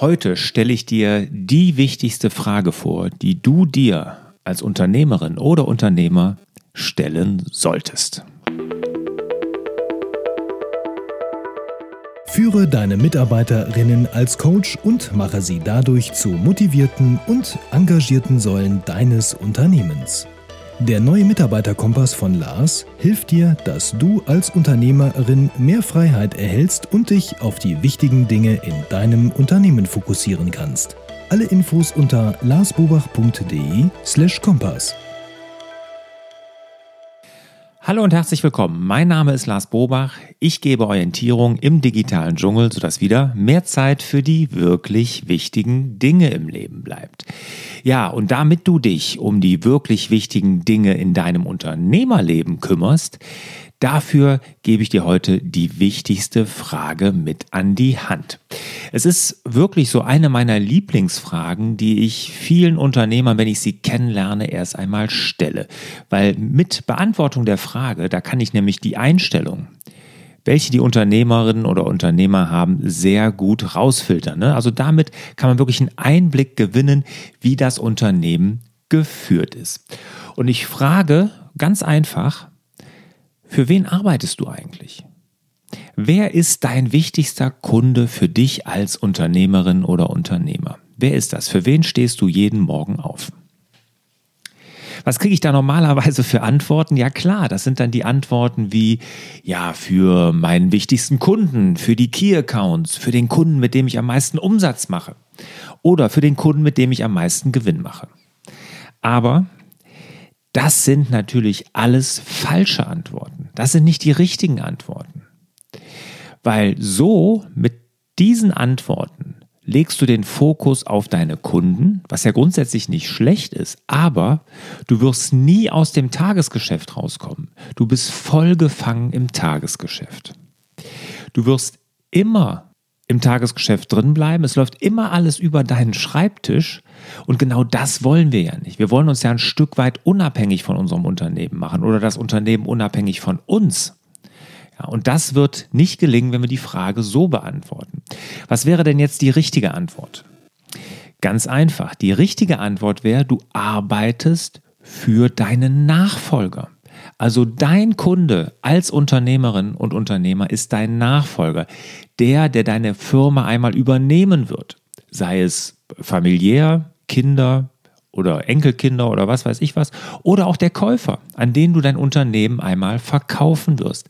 Heute stelle ich dir die wichtigste Frage vor, die du dir als Unternehmerin oder Unternehmer stellen solltest. Führe deine Mitarbeiterinnen als Coach und mache sie dadurch zu motivierten und engagierten Säulen deines Unternehmens. Der neue Mitarbeiterkompass von Lars hilft dir, dass du als Unternehmerin mehr Freiheit erhältst und dich auf die wichtigen Dinge in deinem Unternehmen fokussieren kannst. Alle Infos unter larsbobach.de/kompass. Hallo und herzlich willkommen. Mein Name ist Lars Bobach. Ich gebe Orientierung im digitalen Dschungel, sodass wieder mehr Zeit für die wirklich wichtigen Dinge im Leben bleibt. Ja, und damit du dich um die wirklich wichtigen Dinge in deinem Unternehmerleben kümmerst, Dafür gebe ich dir heute die wichtigste Frage mit an die Hand. Es ist wirklich so eine meiner Lieblingsfragen, die ich vielen Unternehmern, wenn ich sie kennenlerne, erst einmal stelle. Weil mit Beantwortung der Frage, da kann ich nämlich die Einstellung, welche die Unternehmerinnen oder Unternehmer haben, sehr gut rausfiltern. Ne? Also damit kann man wirklich einen Einblick gewinnen, wie das Unternehmen geführt ist. Und ich frage ganz einfach, für wen arbeitest du eigentlich? Wer ist dein wichtigster Kunde für dich als Unternehmerin oder Unternehmer? Wer ist das? Für wen stehst du jeden Morgen auf? Was kriege ich da normalerweise für Antworten? Ja klar, das sind dann die Antworten wie, ja, für meinen wichtigsten Kunden, für die Key-Accounts, für den Kunden, mit dem ich am meisten Umsatz mache oder für den Kunden, mit dem ich am meisten Gewinn mache. Aber das sind natürlich alles falsche Antworten. Das sind nicht die richtigen Antworten. Weil so mit diesen Antworten legst du den Fokus auf deine Kunden, was ja grundsätzlich nicht schlecht ist, aber du wirst nie aus dem Tagesgeschäft rauskommen. Du bist voll gefangen im Tagesgeschäft. Du wirst immer im Tagesgeschäft drin bleiben. Es läuft immer alles über deinen Schreibtisch. Und genau das wollen wir ja nicht. Wir wollen uns ja ein Stück weit unabhängig von unserem Unternehmen machen oder das Unternehmen unabhängig von uns. Ja, und das wird nicht gelingen, wenn wir die Frage so beantworten. Was wäre denn jetzt die richtige Antwort? Ganz einfach. Die richtige Antwort wäre, du arbeitest für deinen Nachfolger. Also dein Kunde als Unternehmerin und Unternehmer ist dein Nachfolger, der, der deine Firma einmal übernehmen wird. Sei es familiär, Kinder oder Enkelkinder oder was weiß ich was, oder auch der Käufer, an den du dein Unternehmen einmal verkaufen wirst.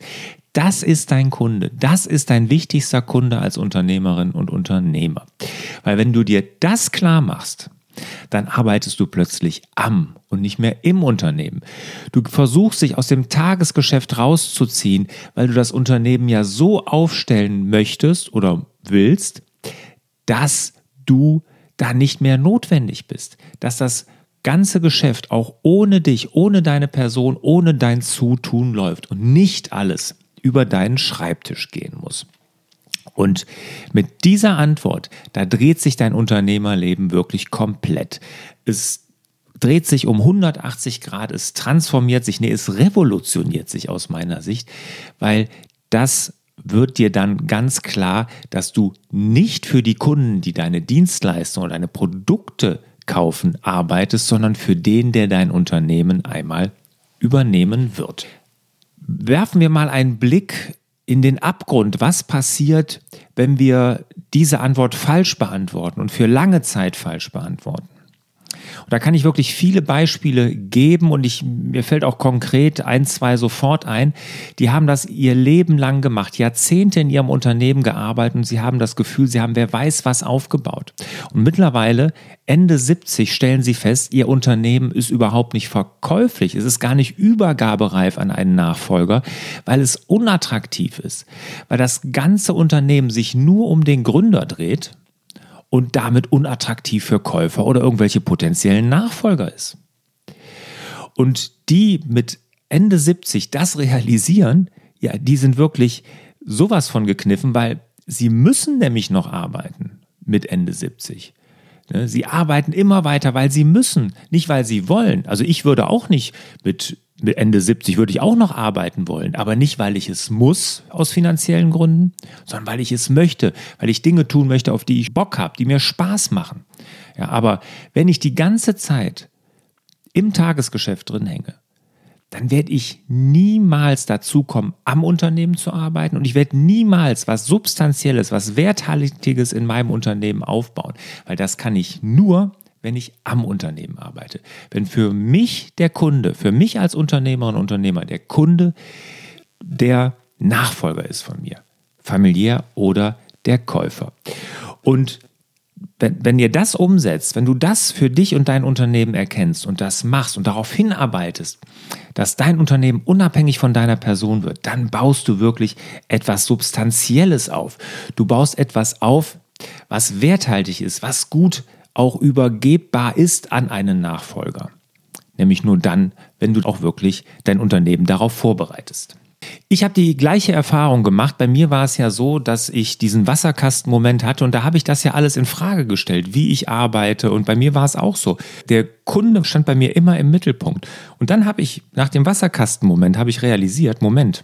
Das ist dein Kunde. Das ist dein wichtigster Kunde als Unternehmerin und Unternehmer. Weil wenn du dir das klar machst, dann arbeitest du plötzlich am und nicht mehr im Unternehmen. Du versuchst dich aus dem Tagesgeschäft rauszuziehen, weil du das Unternehmen ja so aufstellen möchtest oder willst, dass du da nicht mehr notwendig bist, dass das ganze Geschäft auch ohne dich, ohne deine Person, ohne dein Zutun läuft und nicht alles über deinen Schreibtisch gehen muss. Und mit dieser Antwort, da dreht sich dein Unternehmerleben wirklich komplett. Es dreht sich um 180 Grad, es transformiert sich, nee, es revolutioniert sich aus meiner Sicht, weil das wird dir dann ganz klar, dass du nicht für die Kunden, die deine Dienstleistungen oder deine Produkte kaufen, arbeitest, sondern für den, der dein Unternehmen einmal übernehmen wird. Werfen wir mal einen Blick in den Abgrund, was passiert, wenn wir diese Antwort falsch beantworten und für lange Zeit falsch beantworten. Und da kann ich wirklich viele Beispiele geben und ich, mir fällt auch konkret ein, zwei sofort ein. Die haben das ihr Leben lang gemacht, Jahrzehnte in ihrem Unternehmen gearbeitet und sie haben das Gefühl, sie haben wer weiß was aufgebaut. Und mittlerweile, Ende 70, stellen sie fest, ihr Unternehmen ist überhaupt nicht verkäuflich. Es ist gar nicht übergabereif an einen Nachfolger, weil es unattraktiv ist. Weil das ganze Unternehmen sich nur um den Gründer dreht und damit unattraktiv für Käufer oder irgendwelche potenziellen Nachfolger ist. Und die mit Ende 70 das realisieren, ja, die sind wirklich sowas von gekniffen, weil sie müssen nämlich noch arbeiten mit Ende 70. Ne, sie arbeiten immer weiter, weil sie müssen, nicht weil sie wollen. Also ich würde auch nicht mit Ende 70 würde ich auch noch arbeiten wollen, aber nicht, weil ich es muss aus finanziellen Gründen, sondern weil ich es möchte, weil ich Dinge tun möchte, auf die ich Bock habe, die mir Spaß machen. Ja, aber wenn ich die ganze Zeit im Tagesgeschäft drin hänge, dann werde ich niemals dazu kommen, am Unternehmen zu arbeiten und ich werde niemals was Substanzielles, was Werthaltiges in meinem Unternehmen aufbauen, weil das kann ich nur, wenn ich am Unternehmen arbeite. Wenn für mich der Kunde, für mich als Unternehmerin und Unternehmer, der Kunde der Nachfolger ist von mir, familiär oder der Käufer. Und wenn, wenn ihr das umsetzt, wenn du das für dich und dein Unternehmen erkennst und das machst und darauf hinarbeitest, dass dein Unternehmen unabhängig von deiner Person wird, dann baust du wirklich etwas Substanzielles auf. Du baust etwas auf, was werthaltig ist, was gut auch übergebbar ist an einen Nachfolger. Nämlich nur dann, wenn du auch wirklich dein Unternehmen darauf vorbereitest. Ich habe die gleiche Erfahrung gemacht. Bei mir war es ja so, dass ich diesen Wasserkastenmoment hatte und da habe ich das ja alles in Frage gestellt, wie ich arbeite und bei mir war es auch so. Der Kunde stand bei mir immer im Mittelpunkt. Und dann habe ich nach dem Wasserkastenmoment habe ich realisiert, Moment,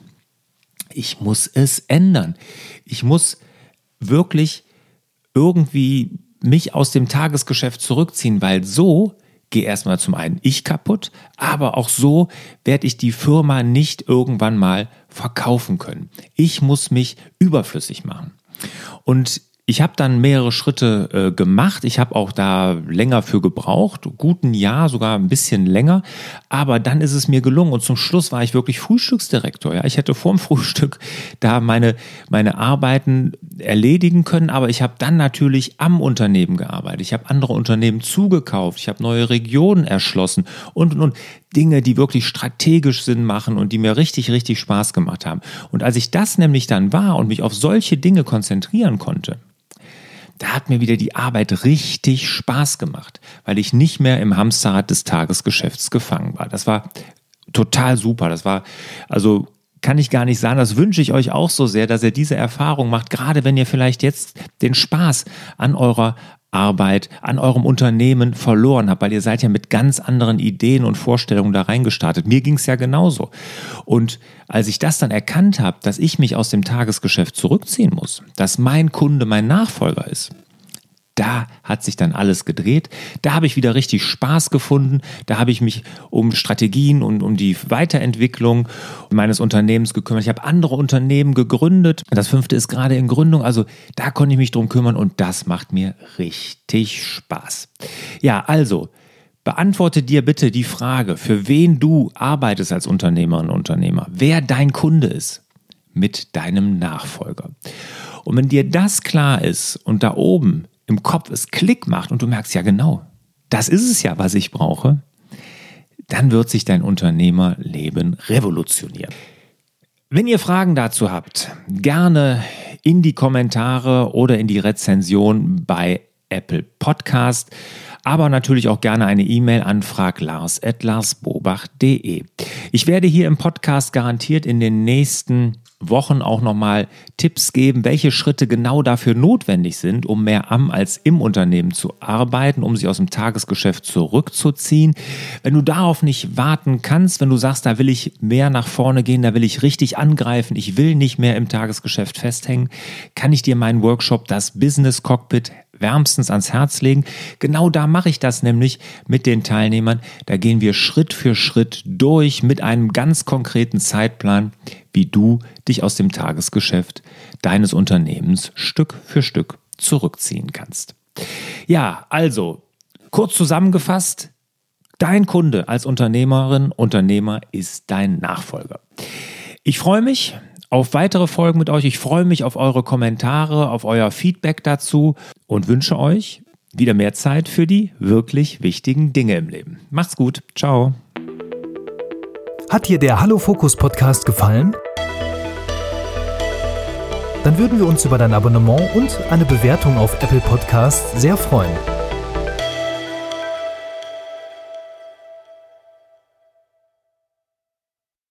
ich muss es ändern. Ich muss wirklich irgendwie mich aus dem Tagesgeschäft zurückziehen, weil so gehe erstmal zum einen ich kaputt, aber auch so werde ich die Firma nicht irgendwann mal verkaufen können. Ich muss mich überflüssig machen. Und ich habe dann mehrere Schritte äh, gemacht. Ich habe auch da länger für gebraucht, guten Jahr, sogar ein bisschen länger. Aber dann ist es mir gelungen und zum Schluss war ich wirklich Frühstücksdirektor. Ja, ich hätte vorm Frühstück da meine meine Arbeiten erledigen können, aber ich habe dann natürlich am Unternehmen gearbeitet. Ich habe andere Unternehmen zugekauft. Ich habe neue Regionen erschlossen und und und Dinge, die wirklich strategisch Sinn machen und die mir richtig richtig Spaß gemacht haben. Und als ich das nämlich dann war und mich auf solche Dinge konzentrieren konnte, da hat mir wieder die Arbeit richtig Spaß gemacht, weil ich nicht mehr im Hamsterrad des Tagesgeschäfts gefangen war. Das war total super. Das war also kann ich gar nicht sagen. Das wünsche ich euch auch so sehr, dass ihr diese Erfahrung macht, gerade wenn ihr vielleicht jetzt den Spaß an eurer Arbeit, an eurem Unternehmen verloren habt, weil ihr seid ja mit ganz anderen Ideen und Vorstellungen da reingestartet. Mir ging es ja genauso. Und als ich das dann erkannt habe, dass ich mich aus dem Tagesgeschäft zurückziehen muss, dass mein Kunde mein Nachfolger ist, da hat sich dann alles gedreht. Da habe ich wieder richtig Spaß gefunden. Da habe ich mich um Strategien und um die Weiterentwicklung meines Unternehmens gekümmert. Ich habe andere Unternehmen gegründet. Das fünfte ist gerade in Gründung. Also da konnte ich mich drum kümmern und das macht mir richtig Spaß. Ja, also beantworte dir bitte die Frage, für wen du arbeitest als Unternehmerin und Unternehmer, wer dein Kunde ist mit deinem Nachfolger. Und wenn dir das klar ist und da oben im Kopf es Klick macht und du merkst ja genau, das ist es ja, was ich brauche, dann wird sich dein Unternehmerleben revolutionieren. Wenn ihr Fragen dazu habt, gerne in die Kommentare oder in die Rezension bei Apple Podcast, aber natürlich auch gerne eine E-Mail an fraglars.larsbobach.de. Ich werde hier im Podcast garantiert in den nächsten Wochen auch nochmal Tipps geben, welche Schritte genau dafür notwendig sind, um mehr am als im Unternehmen zu arbeiten, um sich aus dem Tagesgeschäft zurückzuziehen. Wenn du darauf nicht warten kannst, wenn du sagst, da will ich mehr nach vorne gehen, da will ich richtig angreifen, ich will nicht mehr im Tagesgeschäft festhängen, kann ich dir meinen Workshop, das Business Cockpit, wärmstens ans Herz legen. Genau da mache ich das nämlich mit den Teilnehmern. Da gehen wir Schritt für Schritt durch mit einem ganz konkreten Zeitplan, wie du dich aus dem Tagesgeschäft deines Unternehmens Stück für Stück zurückziehen kannst. Ja, also kurz zusammengefasst, dein Kunde als Unternehmerin, Unternehmer ist dein Nachfolger. Ich freue mich auf weitere Folgen mit euch. Ich freue mich auf eure Kommentare, auf euer Feedback dazu und wünsche euch wieder mehr Zeit für die wirklich wichtigen Dinge im Leben. Macht's gut. Ciao. Hat dir der Hallo Fokus Podcast gefallen? dann würden wir uns über dein Abonnement und eine Bewertung auf Apple Podcasts sehr freuen.